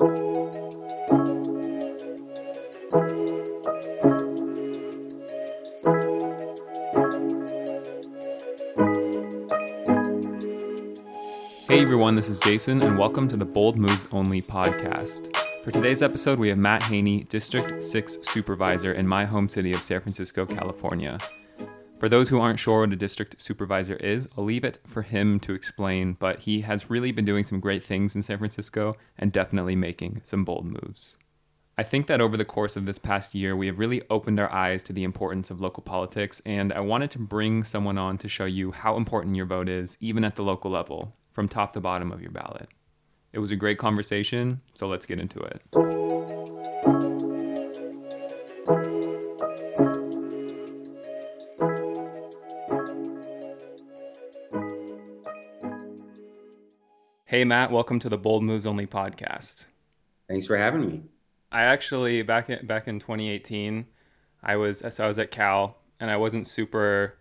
Hey everyone, this is Jason, and welcome to the Bold Moves Only podcast. For today's episode, we have Matt Haney, District 6 Supervisor in my home city of San Francisco, California. For those who aren't sure what a district supervisor is, I'll leave it for him to explain, but he has really been doing some great things in San Francisco and definitely making some bold moves. I think that over the course of this past year, we have really opened our eyes to the importance of local politics, and I wanted to bring someone on to show you how important your vote is, even at the local level, from top to bottom of your ballot. It was a great conversation, so let's get into it. Hey Matt, welcome to the Bold Moves Only podcast. Thanks for having me. I actually back in back in 2018, I was so I was at Cal and I wasn't super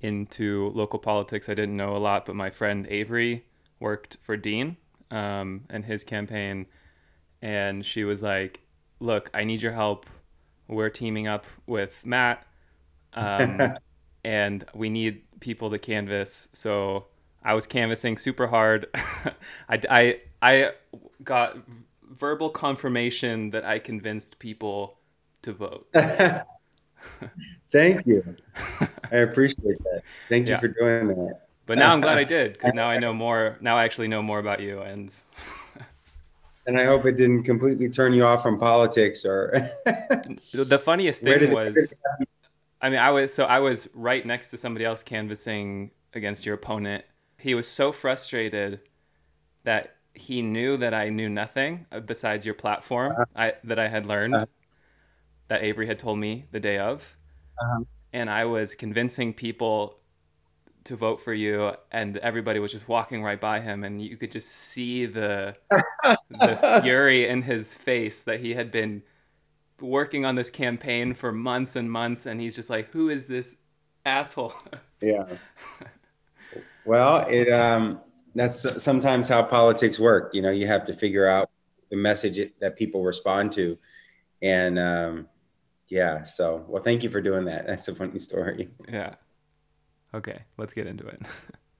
into local politics. I didn't know a lot, but my friend Avery worked for Dean um, and his campaign, and she was like, "Look, I need your help. We're teaming up with Matt, um, and we need people to canvass." So I was canvassing super hard. I, I I got verbal confirmation that I convinced people to vote. Thank you. I appreciate that. Thank you yeah. for doing that. But now I'm glad I did because now I know more. Now I actually know more about you, and and I hope it didn't completely turn you off from politics. Or the funniest thing was, I mean, I was so I was right next to somebody else canvassing against your opponent. He was so frustrated that he knew that I knew nothing besides your platform uh-huh. I, that I had learned uh-huh. that Avery had told me the day of. Uh-huh. And I was convincing people to vote for you and everybody was just walking right by him and you could just see the the fury in his face that he had been working on this campaign for months and months and he's just like who is this asshole yeah well it um that's sometimes how politics work you know you have to figure out the message that people respond to and um yeah so well thank you for doing that that's a funny story yeah Okay, let's get into it.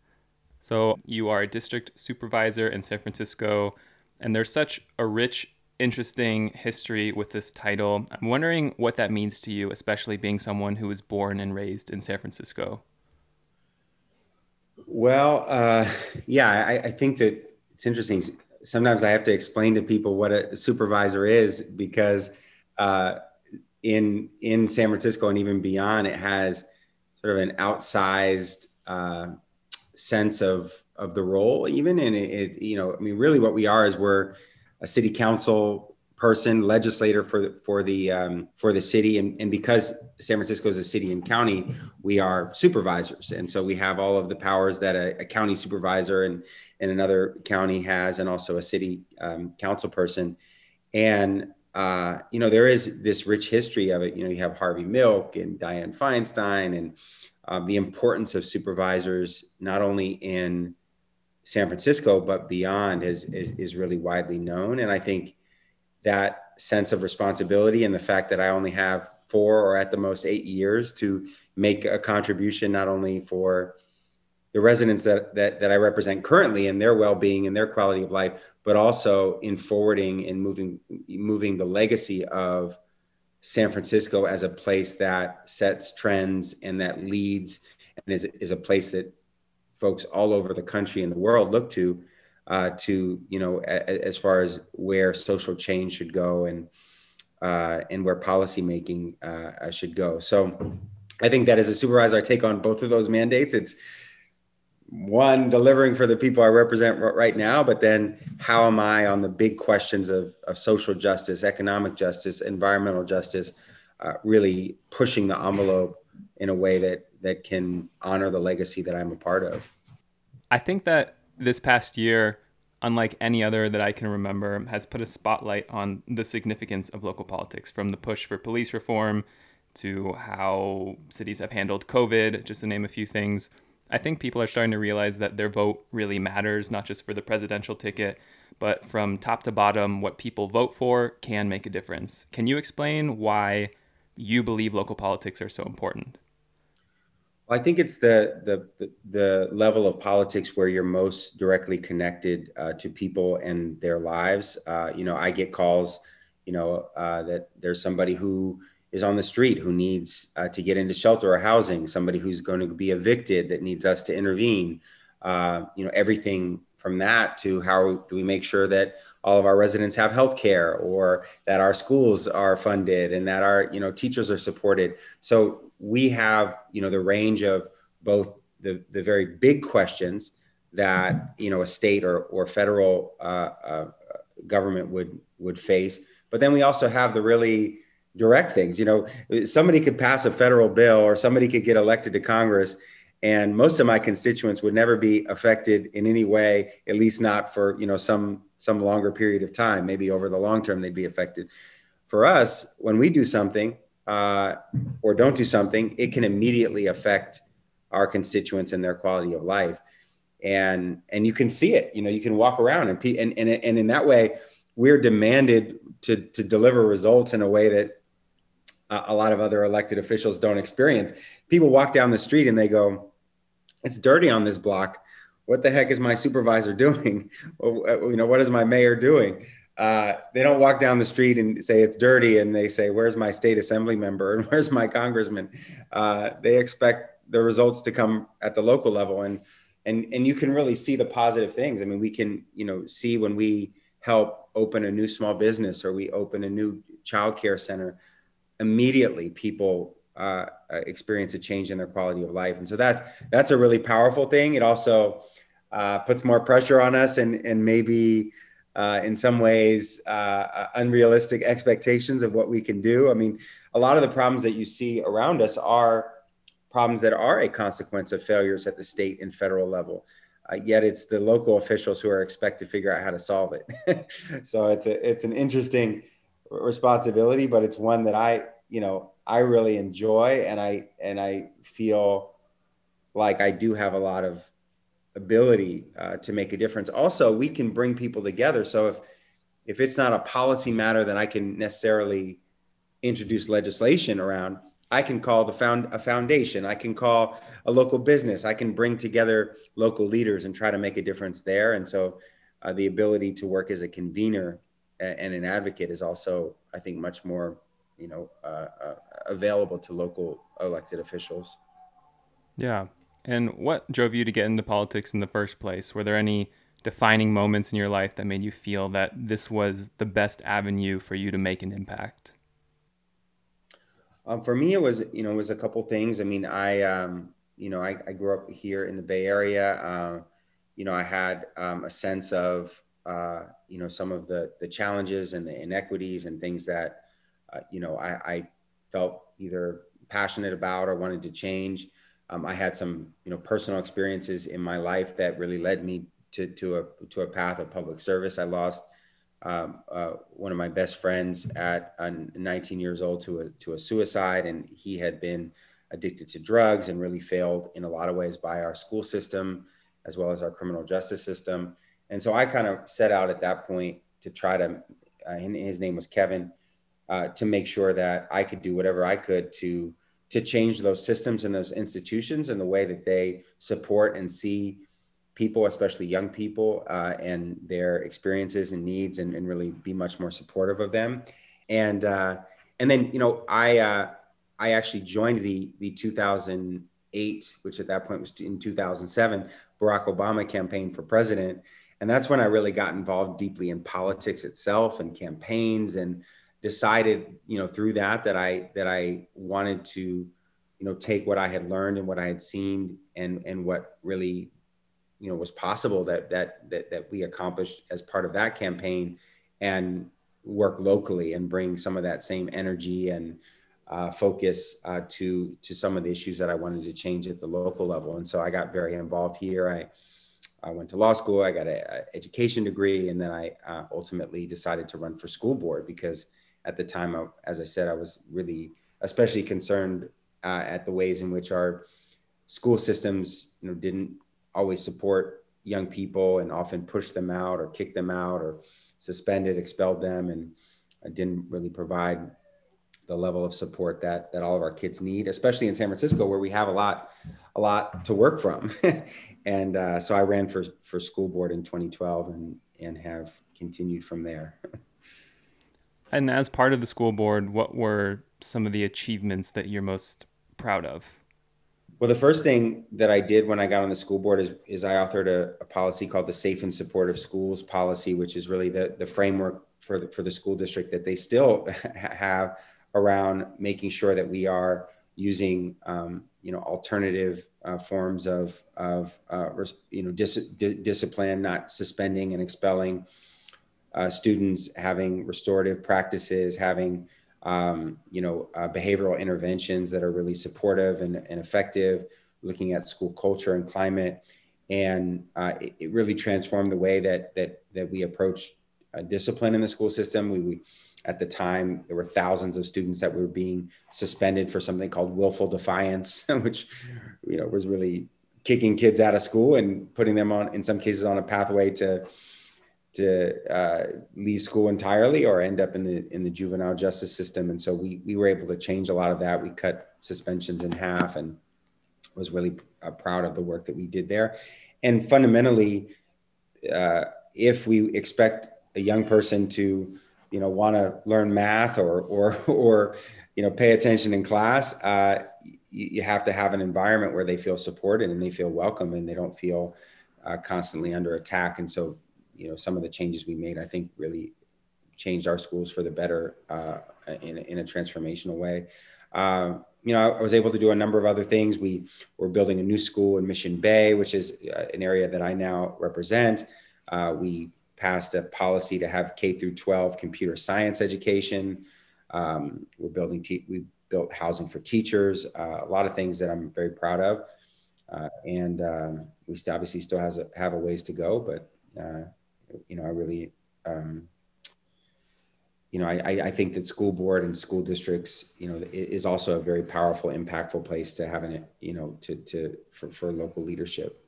so, you are a district supervisor in San Francisco, and there's such a rich, interesting history with this title. I'm wondering what that means to you, especially being someone who was born and raised in San Francisco. Well, uh, yeah, I, I think that it's interesting. Sometimes I have to explain to people what a supervisor is because uh, in in San Francisco and even beyond, it has sort of an outsized uh, sense of of the role even and it, it, you know i mean really what we are is we're a city council person legislator for the, for the um, for the city and, and because san francisco is a city and county we are supervisors and so we have all of the powers that a, a county supervisor and and another county has and also a city um, council person and uh, you know, there is this rich history of it. You know, you have Harvey Milk and Dianne Feinstein and um, the importance of supervisors, not only in San Francisco, but beyond is, is, is really widely known. And I think that sense of responsibility and the fact that I only have four or at the most eight years to make a contribution, not only for the residents that, that, that I represent currently and their well-being and their quality of life, but also in forwarding and moving moving the legacy of San Francisco as a place that sets trends and that leads and is, is a place that folks all over the country and the world look to uh, to you know a, as far as where social change should go and uh, and where policymaking uh, should go. So I think that as a supervisor, I take on both of those mandates. It's one delivering for the people I represent right now, but then how am I on the big questions of, of social justice, economic justice, environmental justice, uh, really pushing the envelope in a way that that can honor the legacy that I'm a part of. I think that this past year, unlike any other that I can remember, has put a spotlight on the significance of local politics, from the push for police reform to how cities have handled COVID, just to name a few things. I think people are starting to realize that their vote really matters, not just for the presidential ticket, but from top to bottom, what people vote for can make a difference. Can you explain why you believe local politics are so important? I think it's the, the, the the level of politics where you're most directly connected uh, to people and their lives. Uh, you know, I get calls, you know, uh, that there's somebody who is on the street who needs uh, to get into shelter or housing, somebody who's going to be evicted that needs us to intervene. Uh, you know, everything from that to how do we make sure that all of our residents have health care or that our schools are funded and that our you know teachers are supported. So we have you know the range of both the the very big questions that you know a state or or federal uh, uh, government would would face but then we also have the really direct things. You know somebody could pass a federal bill or somebody could get elected to congress and most of my constituents would never be affected in any way at least not for you know some some longer period of time. Maybe over the long term they'd be affected. For us when we do something uh, or don't do something it can immediately affect our constituents and their quality of life. And and you can see it you know you can walk around and and and, and in that way we're demanded to to deliver results in a way that a lot of other elected officials don't experience. People walk down the street and they go, it's dirty on this block. What the heck is my supervisor doing? you know, what is my mayor doing? Uh, they don't walk down the street and say it's dirty and they say, where's my state assembly member and where's my congressman? Uh, they expect the results to come at the local level. And, and, and you can really see the positive things. I mean, we can, you know, see when we help open a new small business or we open a new childcare center, immediately people uh, uh, experience a change in their quality of life. And so that's that's a really powerful thing. It also uh, puts more pressure on us and and maybe uh, in some ways uh, uh, unrealistic expectations of what we can do. I mean, a lot of the problems that you see around us are problems that are a consequence of failures at the state and federal level. yet it's the local officials who are expected to figure out how to solve it. so it's a it's an interesting responsibility, but it's one that I you know I really enjoy and I and I feel like I do have a lot of ability uh, to make a difference. Also, we can bring people together. So if if it's not a policy matter that I can necessarily introduce legislation around, I can call the found a foundation. I can call a local business. I can bring together local leaders and try to make a difference there. And so, uh, the ability to work as a convener and an advocate is also, I think, much more you know uh, uh, available to local elected officials. Yeah, and what drove you to get into politics in the first place? Were there any defining moments in your life that made you feel that this was the best avenue for you to make an impact? Um, for me, it was you know it was a couple things. I mean, I um, you know I, I, grew up here in the Bay Area. Uh, you know, I had um, a sense of uh, you know some of the the challenges and the inequities and things that uh, you know, I, I, felt either passionate about or wanted to change. Um, I had some, you know, personal experiences in my life that really led me to, to a, to a path of public service. I lost um, uh, one of my best friends at uh, 19 years old to a, to a suicide. And he had been addicted to drugs and really failed in a lot of ways by our school system, as well as our criminal justice system. And so I kind of set out at that point to try to, uh, his name was Kevin, uh, to make sure that I could do whatever I could to to change those systems and those institutions and the way that they support and see people, especially young people, uh, and their experiences and needs, and, and, really be much more supportive of them. And uh, and then you know I uh, I actually joined the the 2008, which at that point was in 2007, Barack Obama campaign for president. And that's when I really got involved deeply in politics itself and campaigns and decided, you know, through that that I that I wanted to, you know, take what I had learned and what I had seen and and what really, you know, was possible that that that that we accomplished as part of that campaign, and work locally and bring some of that same energy and uh, focus uh, to to some of the issues that I wanted to change at the local level. And so I got very involved here. I I went to law school. I got an education degree, and then I uh, ultimately decided to run for school board because at the time, I, as I said, I was really especially concerned uh, at the ways in which our school systems, you know, didn't always support young people and often pushed them out or kicked them out or suspended, expelled them, and didn't really provide the level of support that that all of our kids need, especially in San Francisco, where we have a lot a lot to work from. and uh, so I ran for for school board in 2012 and and have continued from there. and as part of the school board, what were some of the achievements that you're most proud of? Well, the first thing that I did when I got on the school board is, is I authored a, a policy called the Safe and Supportive Schools Policy, which is really the, the framework for the, for the school district that they still have around making sure that we are using um, you know alternative uh, forms of of uh, you know dis- di- discipline, not suspending and expelling uh, students, having restorative practices, having um, you know, uh, behavioral interventions that are really supportive and, and, effective, looking at school culture and climate. And uh, it, it, really transformed the way that, that, that we approach uh, discipline in the school system. We, we, at the time, there were thousands of students that were being suspended for something called willful defiance, which, you know, was really kicking kids out of school and putting them on, in some cases, on a pathway to to uh, leave school entirely or end up in the in the juvenile justice system. And so we we were able to change a lot of that. We cut suspensions in half, and was really uh, proud of the work that we did there. And fundamentally, uh, if we expect a young person to you know want to learn math or or or you know pay attention in class uh, you, have to have an environment where they feel supported and they feel welcome and they don't feel uh, constantly under attack and so you know some of the changes we made i think really changed our schools for the better uh, in, in a transformational way. Um, you know I, was able to do a number of other things. We were building a new school in mission bay which is uh, an area that i now represent. Uh, we passed a policy to have k through 12 computer science education. Um, we're building te- we built housing for teachers uh, a lot of things that i'm very proud of. Uh, and um, we obviously still has a, have a ways to go but uh, you know, I really, um, you know, I, I think that school board and school districts, you know, is also a very powerful, impactful place to have it, you know, to, to, for, for local leadership.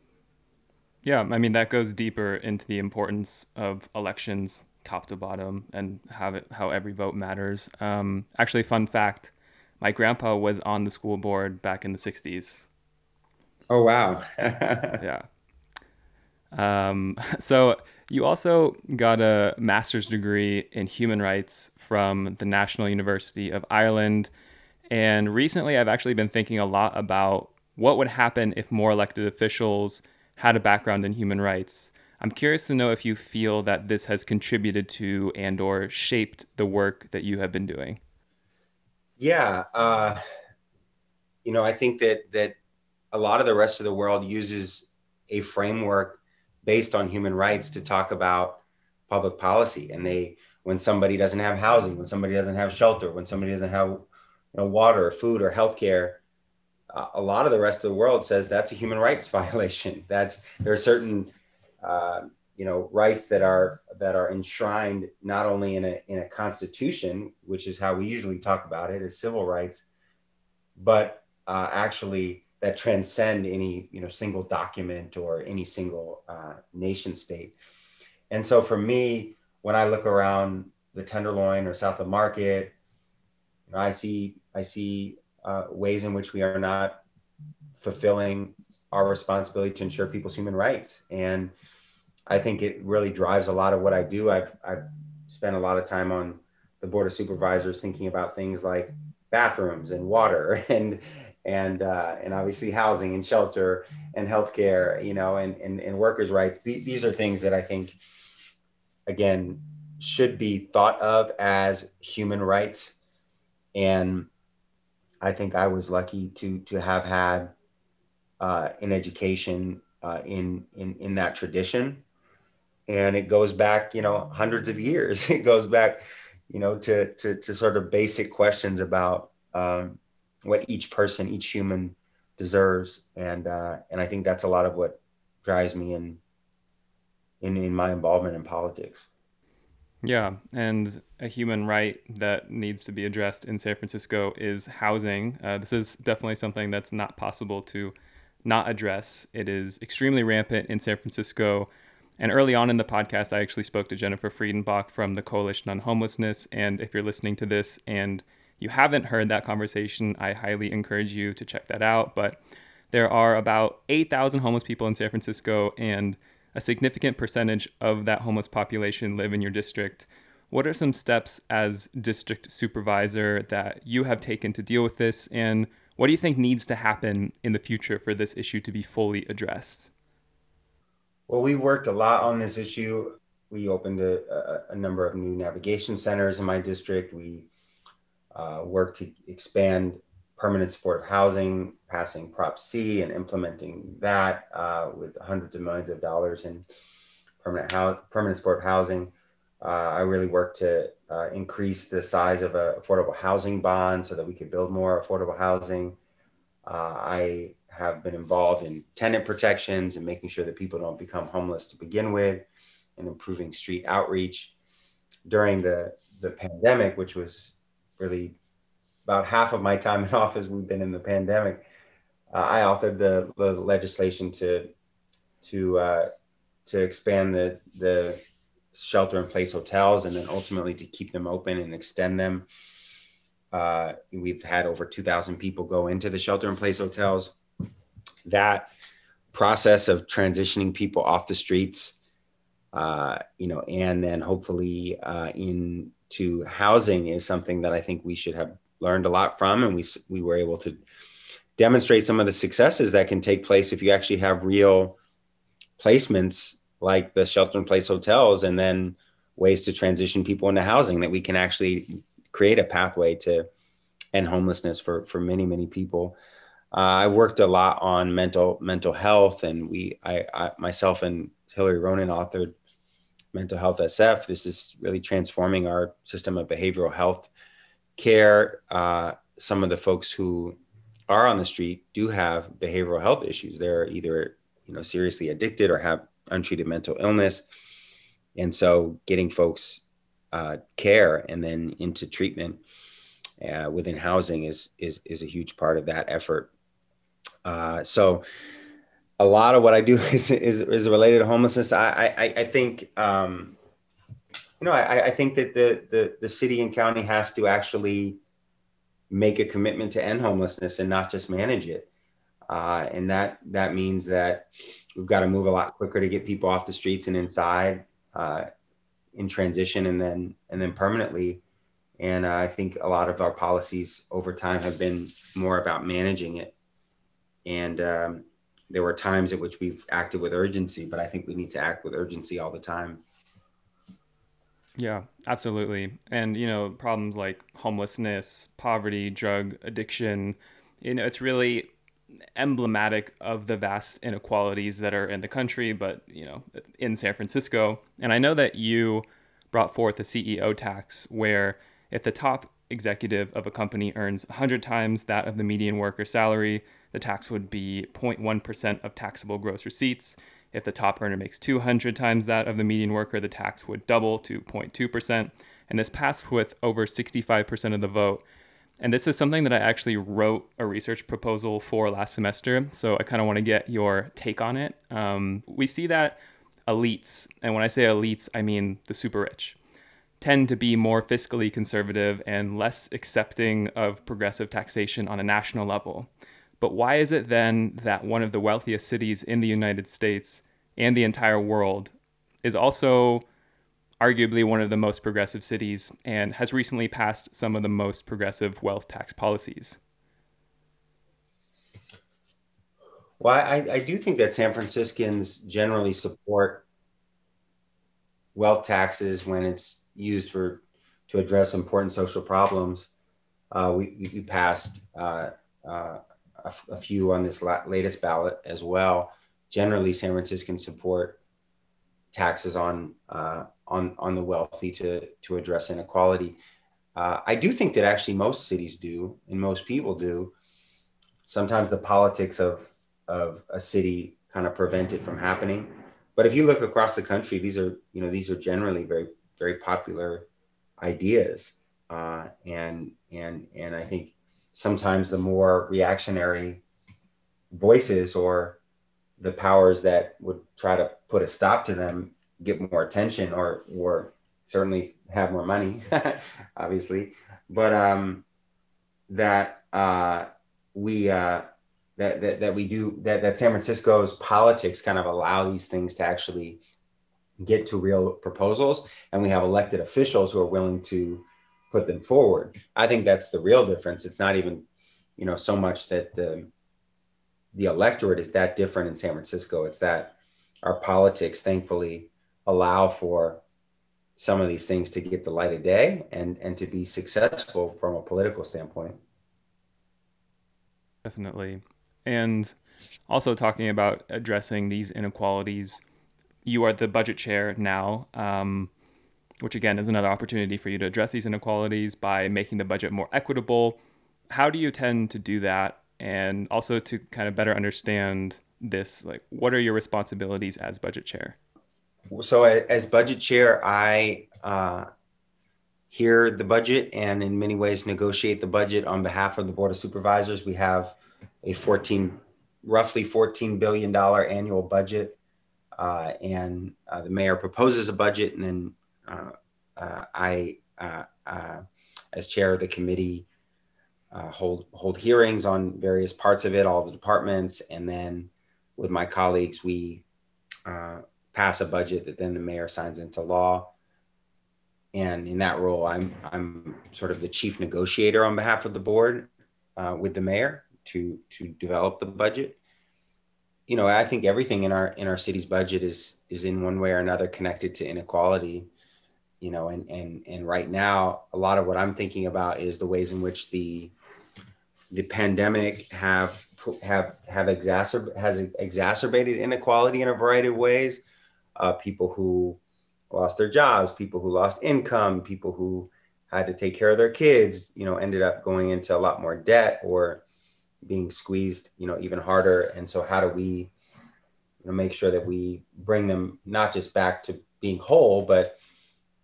Yeah. I mean, that goes deeper into the importance of elections top to bottom and have it, how every vote matters. Um, actually, fun fact, my grandpa was on the school board back in the 60s. Oh, wow. yeah. Um, so you also got a master's degree in human rights from the National University of Ireland. And recently, I've actually been thinking a lot about what would happen if more elected officials had a background in human rights. I'm curious to know if you feel that this has contributed to and or shaped the work that you have been doing. Yeah, uh, you know, I think that that a lot of the rest of the world uses a framework based on human rights to talk about public policy. And they, when somebody doesn't have housing, when somebody doesn't have shelter, when somebody doesn't have you know, water, or food, or healthcare, uh, a lot of the rest of the world says that's a human rights violation. That's there are certain uh, you know rights that are that are enshrined not only in a in a constitution, which is how we usually talk about it as civil rights, but uh, actually that transcend any you know single document or any single uh, nation state. And so for me, when I look around the Tenderloin or South of Market, you know, I see I see uh, ways in which we are not fulfilling our responsibility to ensure people's human rights. And I think it really drives a lot of what I do. I've I've spent a lot of time on the board of supervisors thinking about things like bathrooms and water and and uh, and obviously housing and shelter and healthcare, you know, and and, and workers' rights. Th- these are things that I think, again, should be thought of as human rights, and I think I was lucky to to have had uh, an education uh, in in in that tradition, and it goes back, you know, hundreds of years. It goes back, you know, to to to sort of basic questions about. Um, what each person, each human deserves, and uh, and I think that's a lot of what drives me in in in my involvement in politics. Yeah, and a human right that needs to be addressed in San Francisco is housing. Uh, this is definitely something that's not possible to not address. It is extremely rampant in San Francisco. And early on in the podcast, I actually spoke to Jennifer Friedenbach from the Coalition on Homelessness. And if you're listening to this and you haven't heard that conversation, I highly encourage you to check that out. But there are about 8,000 homeless people in San Francisco, and a significant percentage of that homeless population live in your district. What are some steps as district supervisor that you have taken to deal with this? And what do you think needs to happen in the future for this issue to be fully addressed? Well, we worked a lot on this issue. We opened a, a, a number of new navigation centers in my district. We uh, worked to expand permanent supportive housing, passing Prop C and implementing that uh, with hundreds of millions of dollars in permanent permanent supportive housing. Uh, I really worked to uh, increase the size of an affordable housing bond so that we could build more affordable housing. Uh, I have been involved in tenant protections and making sure that people don't become homeless to begin with, and improving street outreach during the the pandemic, which was really about half of my time in office. We've been in the pandemic. Uh, I authored the, the, legislation to to uh, to expand the the shelter in place hotels and then ultimately to keep them open and extend them. Uh, we've had over 2,000 people go into the shelter in place hotels. That process of transitioning people off the streets, uh, you know, and then hopefully uh, into housing is something that I think we should have learned a lot from, and we we were able to demonstrate some of the successes that can take place if you actually have real placements like the shelter in place hotels and then ways to transition people into housing that we can actually create a pathway to end homelessness for for many many people. Uh, i worked a lot on mental mental health and we I, I myself and hillary Ronen authored mental health sf this is really transforming our system of behavioral health care uh, some of the folks who are on the street do have behavioral health issues they're either you know seriously addicted or have untreated mental illness. And so getting folks uh, care and then into treatment uh, within housing is, is, is a huge part of that effort. Uh, so a lot of what I do is, is, is related to homelessness. I, I, I think, um, you know, I, I think that the, the, the city and county has to actually make a commitment to end homelessness and not just manage it. Uh, and that that means that we've got to move a lot quicker to get people off the streets and inside uh, in transition and then and then permanently. And uh, I think a lot of our policies over time have been more about managing it. And um, there were times at which we've acted with urgency, but I think we need to act with urgency all the time. Yeah, absolutely. And you know, problems like homelessness, poverty, drug addiction, you know, it's really emblematic of the vast inequalities that are in the country, but you know, in San Francisco. And I know that you brought forth a CEO tax where if the top executive of a company earns 100 times that of the median worker salary, the tax would be 0.1% of taxable gross receipts. If the top earner makes 200 times that of the median worker, the tax would double to 0.2%. And this passed with over 65% of the vote. And this is something that I actually wrote a research proposal for last semester. So I kind of want to get your take on it. Um, we see that elites, and when I say elites, I mean the super rich, tend to be more fiscally conservative and less accepting of progressive taxation on a national level. But why is it then that one of the wealthiest cities in the United States and the entire world is also arguably one of the most progressive cities and has recently passed some of the most progressive wealth tax policies. Well, I, I do think that San Franciscans generally support wealth taxes when it's used for to address important social problems. Uh, we, we passed uh, uh, a, few on this la- latest ballot as well. Generally, San Franciscans support taxes on uh, on on the wealthy to to address inequality. Uh, I do think that actually most cities do, and most people do. Sometimes the politics of of a city kind of prevent it from happening. But if you look across the country, these are you know these are generally very very popular ideas, uh, and and and I think sometimes the more reactionary voices or the powers that would try to put a stop to them get more attention or or certainly have more money, obviously, but um, that uh, we uh, that, that that we do that that San Francisco's politics kind of allow these things to actually get to real proposals, and we have elected officials who are willing to put them forward. I think that's the real difference. It's not even you know so much that the the electorate is that different in San Francisco. It's that our politics, thankfully, allow for some of these things to get the light of day and and to be successful from a political standpoint. Definitely, and also talking about addressing these inequalities. You are the budget chair now. Um, which again is another opportunity for you to address these inequalities by making the budget more equitable. How do you tend to do that? and also to kind of better understand this like what are your responsibilities as budget chair so as budget chair i uh, hear the budget and in many ways negotiate the budget on behalf of the board of supervisors we have a 14 roughly 14 billion dollar annual budget uh, and uh, the mayor proposes a budget and then i uh, as chair of the committee uh, hold hold hearings on various parts of it, all the departments, and then with my colleagues, we uh, pass a budget that then the mayor signs into law. And in that role, I'm I'm sort of the chief negotiator on behalf of the board uh, with the mayor to to develop the budget. You know, I think everything in our in our city's budget is is in one way or another connected to inequality you know and and and right now a lot of what i'm thinking about is the ways in which the the pandemic have have have exacerb has exacerbated inequality in a variety of ways. Uh, people who lost their jobs, people who lost income, people who had to take care of their kids, you know, ended up going into a lot more debt or being squeezed, you know, even harder. And so, how do we you know, make sure that we bring them not just back to being whole, but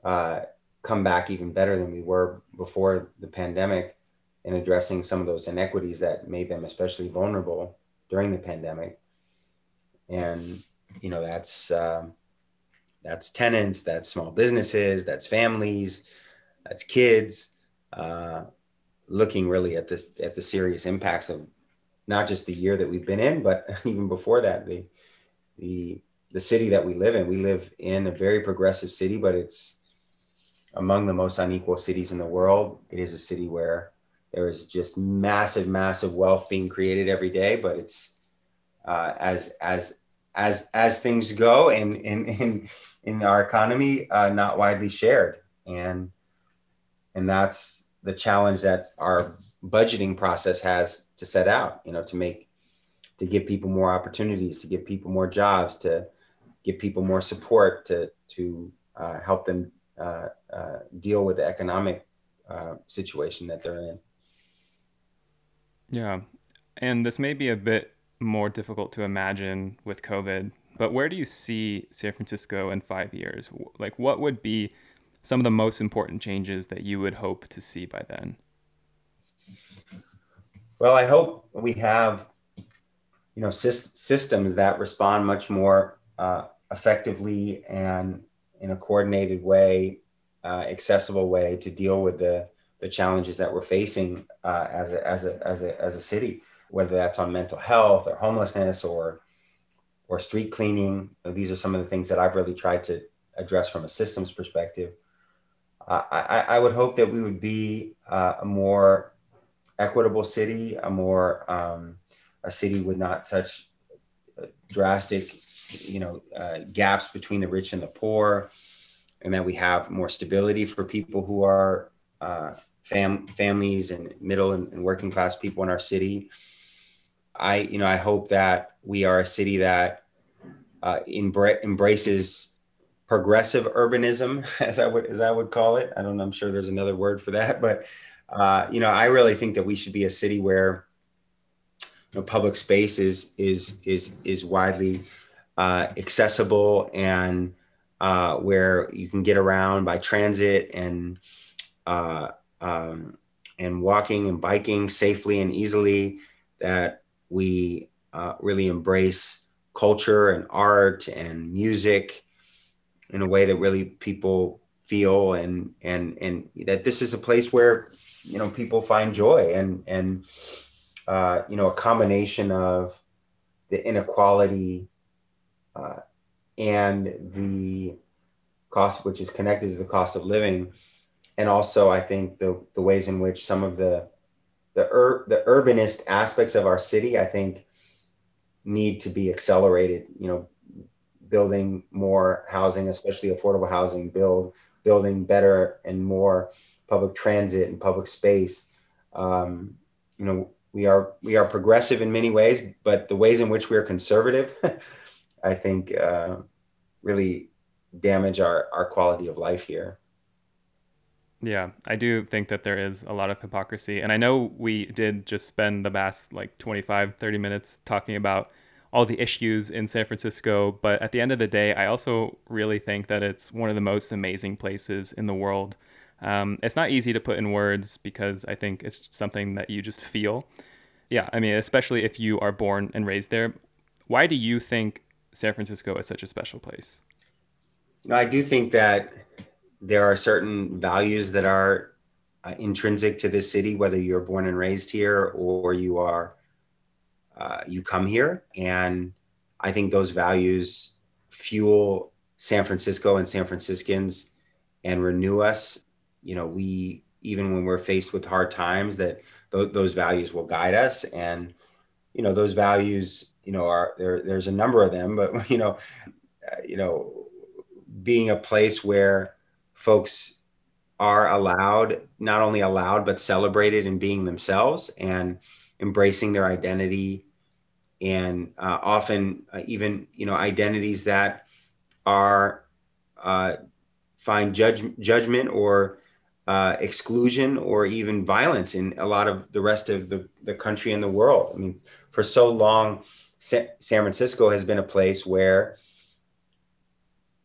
uh, come back even better than we were before the pandemic? in addressing some of those inequities that made them especially vulnerable during the pandemic. And you know that's um, that's tenants, that's small businesses, that's families, that's kids, uh, looking really at this at the serious impacts of not just the year that we've been in, but even before that, the the the city that we live in. We live in a very progressive city, but it's among the most unequal cities in the world. It is a city where there is just massive, massive wealth being created every day, but it's uh, as as as as things go in in in, in our economy, uh, not widely shared, and and that's the challenge that our budgeting process has to set out. You know, to make to give people more opportunities, to give people more jobs, to give people more support, to to uh, help them uh, uh, deal with the economic uh, situation that they're in. Yeah. And this may be a bit more difficult to imagine with COVID, but where do you see San Francisco in five years? Like, what would be some of the most important changes that you would hope to see by then? Well, I hope we have, you know, systems that respond much more uh, effectively and in a coordinated way, uh, accessible way to deal with the the challenges that we're facing uh, as, a, as, a, as, a, as a city, whether that's on mental health or homelessness or, or street cleaning. These are some of the things that I've really tried to address from a systems perspective. Uh, I, I, would hope that we would be uh, a more equitable city, a more um, a city with not such drastic, you know, uh, gaps between the rich and the poor, and that we have more stability for people who are uh, fam- families and middle and, and, working class people in our city. I, you know, I hope that we are a city that uh, embra- embraces progressive urbanism, as I would as I would call it. I don't know. I'm sure there's another word for that, but uh, you know, I really think that we should be a city where you know, public space is is is is widely uh, accessible and uh, where you can get around by transit and uh, um, and walking and biking safely and easily, that we uh, really embrace culture and art and music in a way that really people feel and and and that this is a place where you know people find joy and and uh, you know a combination of the inequality uh, and the cost which is connected to the cost of living. And also i think the the ways in which some of the the ur- the urbanist aspects of our city i think need to be accelerated you know building more housing especially affordable housing build building better and more public transit and public space. Um, you know we are we are progressive in many ways but the ways in which we are conservative i think uh, really damage our our quality of life here yeah, I do think that there is a lot of hypocrisy. And I know we did just spend the past like 25, 30 minutes talking about all the issues in San Francisco. But at the end of the day, I also really think that it's one of the most amazing places in the world. Um, it's not easy to put in words because I think it's something that you just feel. Yeah, I mean, especially if you are born and raised there. Why do you think San Francisco is such a special place? You know, I do think that there are certain values that are uh, intrinsic to this city, whether you're born and raised here or you are uh, you come here, and I think those values fuel San Francisco and San Franciscans and renew us. You know, we even when we're faced with hard times, that th- those values will guide us, and you know those values, you know, are there. There's a number of them, but you know, uh, you know, being a place where folks are allowed, not only allowed, but celebrated in being themselves and embracing their identity and uh, often uh, even, you know, identities that are uh, find judge, judgment or uh, exclusion or even violence in a lot of the rest of the, the country and the world. I mean, for so long, San Francisco has been a place where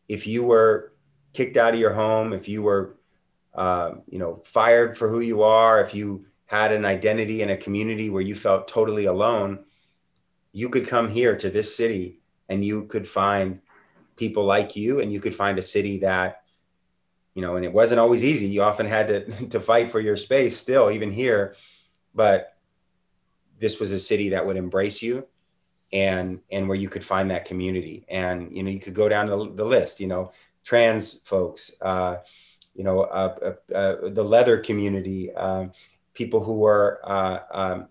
if you were kicked out of your home, if you were, uh, you know, fired for who you are, if you had an identity in a community where you felt totally alone, you could come here to this city and you could find people like you and you could find a city that you know and it wasn't always easy. You often had to to fight for your space still even here. But this was a city that would embrace you and and where you could find that community and you know you could go down the, the list you know trans folks, uh, you know, uh, uh, uh the leather community, um, people who were uh, um,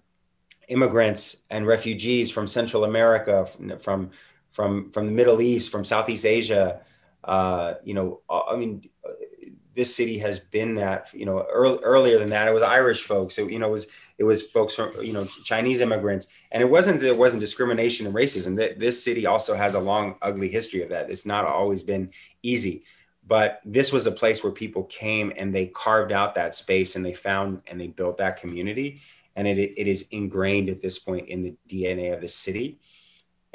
immigrants and refugees from Central America, from from from the Middle East, from Southeast Asia. Uh, you know, I mean, this city has been that. You know, early, earlier than that, it was Irish folks. So, you know, it was it was folks from you know Chinese immigrants, and it wasn't there wasn't discrimination and racism. That this city also has a long, ugly history of that. It's not always been easy, but this was a place where people came and they carved out that space and they found and they built that community, and it it is ingrained at this point in the DNA of the city,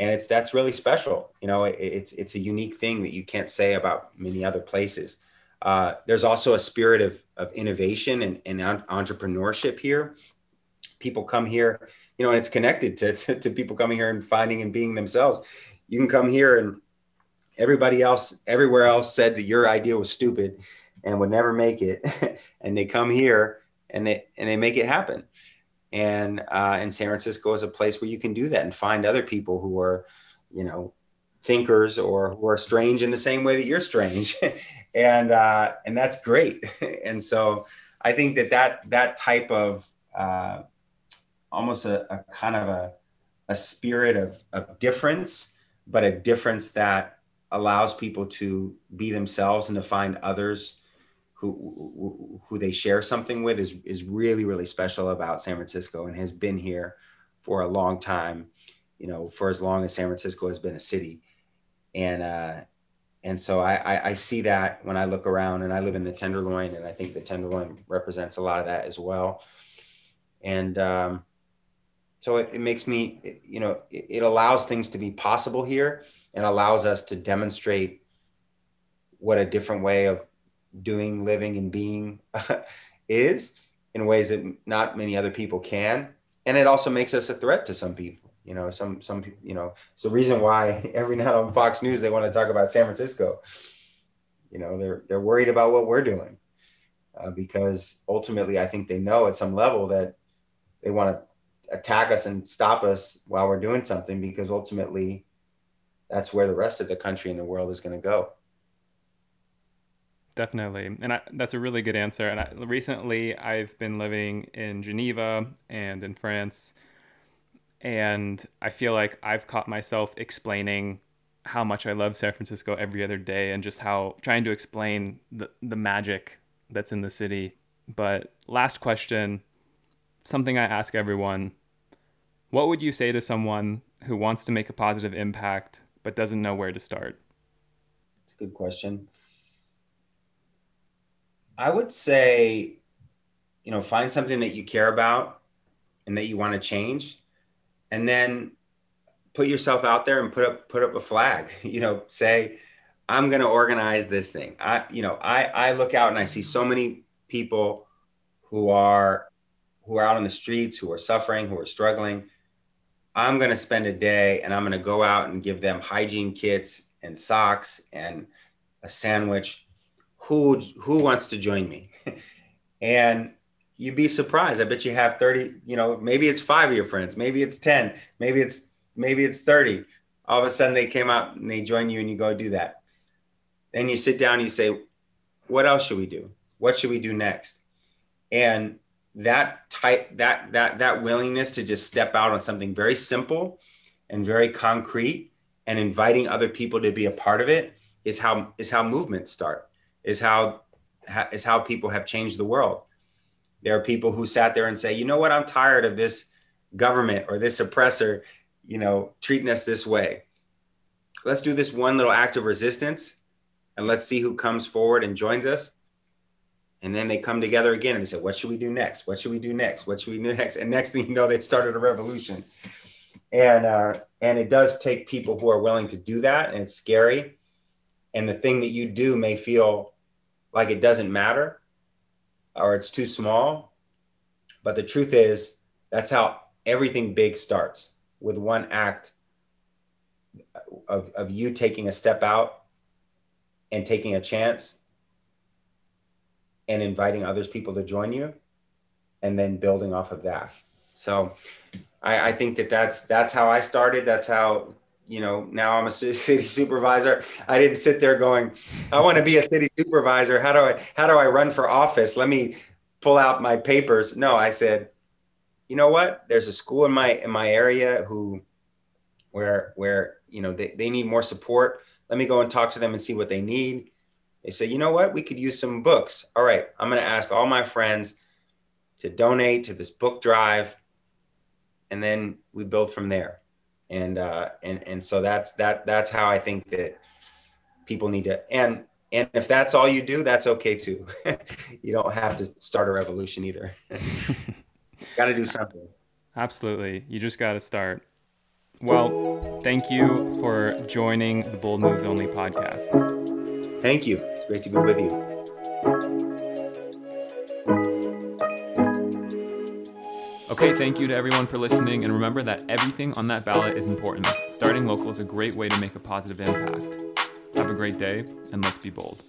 and it's that's really special. You know, it, it's it's a unique thing that you can't say about many other places. Uh, there's also a spirit of, of innovation and, and entrepreneurship here people come here, you know, and it's connected to, to, to people coming here and finding and being themselves. You can come here and everybody else, everywhere else said that your idea was stupid and would never make it. and they come here and they, and they make it happen. And, uh, and San Francisco is a place where you can do that and find other people who are, you know, thinkers or who are strange in the same way that you're strange. and, uh, and that's great. and so I think that that, that type of, uh, almost a, a kind of a, a spirit of, of difference, but a difference that allows people to be themselves and to find others who who they share something with is is really really special about San Francisco and has been here for a long time, you know, for as long as San Francisco has been a city, and uh, and so I, I, I see that when I look around and I live in the Tenderloin and I think the Tenderloin represents a lot of that as well, and um, so it, it makes me it, you know it, it allows things to be possible here. And allows us to demonstrate what a different way of doing living and being is in ways that not many other people can. And it also makes us a threat to some people You know, some some you know, it's the reason why every night on Fox News they want to talk about San Francisco. You know, they're they're worried about what we're doing uh, because ultimately, I think they know at some level that they want to attack us and stop us while we're doing something because ultimately, that's where the rest of the country and the world is going to go. Definitely. And I, that's a really good answer. And I, recently, I've been living in Geneva and in France. And I feel like I've caught myself explaining how much I love San Francisco every other day and just how trying to explain the, the magic that's in the city. But last question something I ask everyone What would you say to someone who wants to make a positive impact but doesn't know where to start? It's a good question. I would say, you know, find something that you care about and that you want to change, and then put yourself out there and put up put up a flag. You know, say, I'm going to organize this thing. I, you know, I I look out and I see so many people who are who are out on the streets, who are suffering, who are struggling. I'm going to spend a day and I'm going to go out and give them hygiene kits and socks and a sandwich who who wants to join me and you'd be surprised. I bet you have 30 you know maybe it's five of your friends maybe it's 10 maybe it's maybe it's 30 all of a sudden they came out and they join you and you go do that. Then you sit down and you say what else should we do? What should we do next? And that type that that that willingness to just step out on something very simple and very concrete and inviting other people to be a part of it is how is how movements start is how is how people have changed the world. There are people who sat there and say, you know what, I'm tired of this government or this oppressor, you know, treating us this way. Let's do this one little act of resistance and let's see who comes forward and joins us. And then they come together again and they say, what should we do next? What should we do next? What should we do next? And next thing you know, they've started a revolution. And uh, and it does take people who are willing to do that, and it's scary. And the thing that you do may feel like it doesn't matter or it's too small. But the truth is, that's how everything big starts with one act of, of you taking a step out and taking a chance and inviting others people to join you and then building off of that so I, I think that that's that's how i started that's how you know, now I'm a city supervisor. I didn't sit there going, I want to be a city supervisor. How do I how do I run for office? Let me pull out my papers. No, I said, you know what? There's a school in my in my area who where where you know they, they need more support. Let me go and talk to them and see what they need. They say, you know what? We could use some books. All right, I'm gonna ask all my friends to donate to this book drive. And then we build from there and uh, and and so that's that that's how I think that people need to and and if that's all you do, that's okay too. you don't have to start a revolution either. got to do something. Absolutely, you just got to start. Well, thank you for joining the Bold Moves Only podcast. Thank you. It's great to be with you. Okay, thank you to everyone for listening, and remember that everything on that ballot is important. Starting local is a great way to make a positive impact. Have a great day, and let's be bold.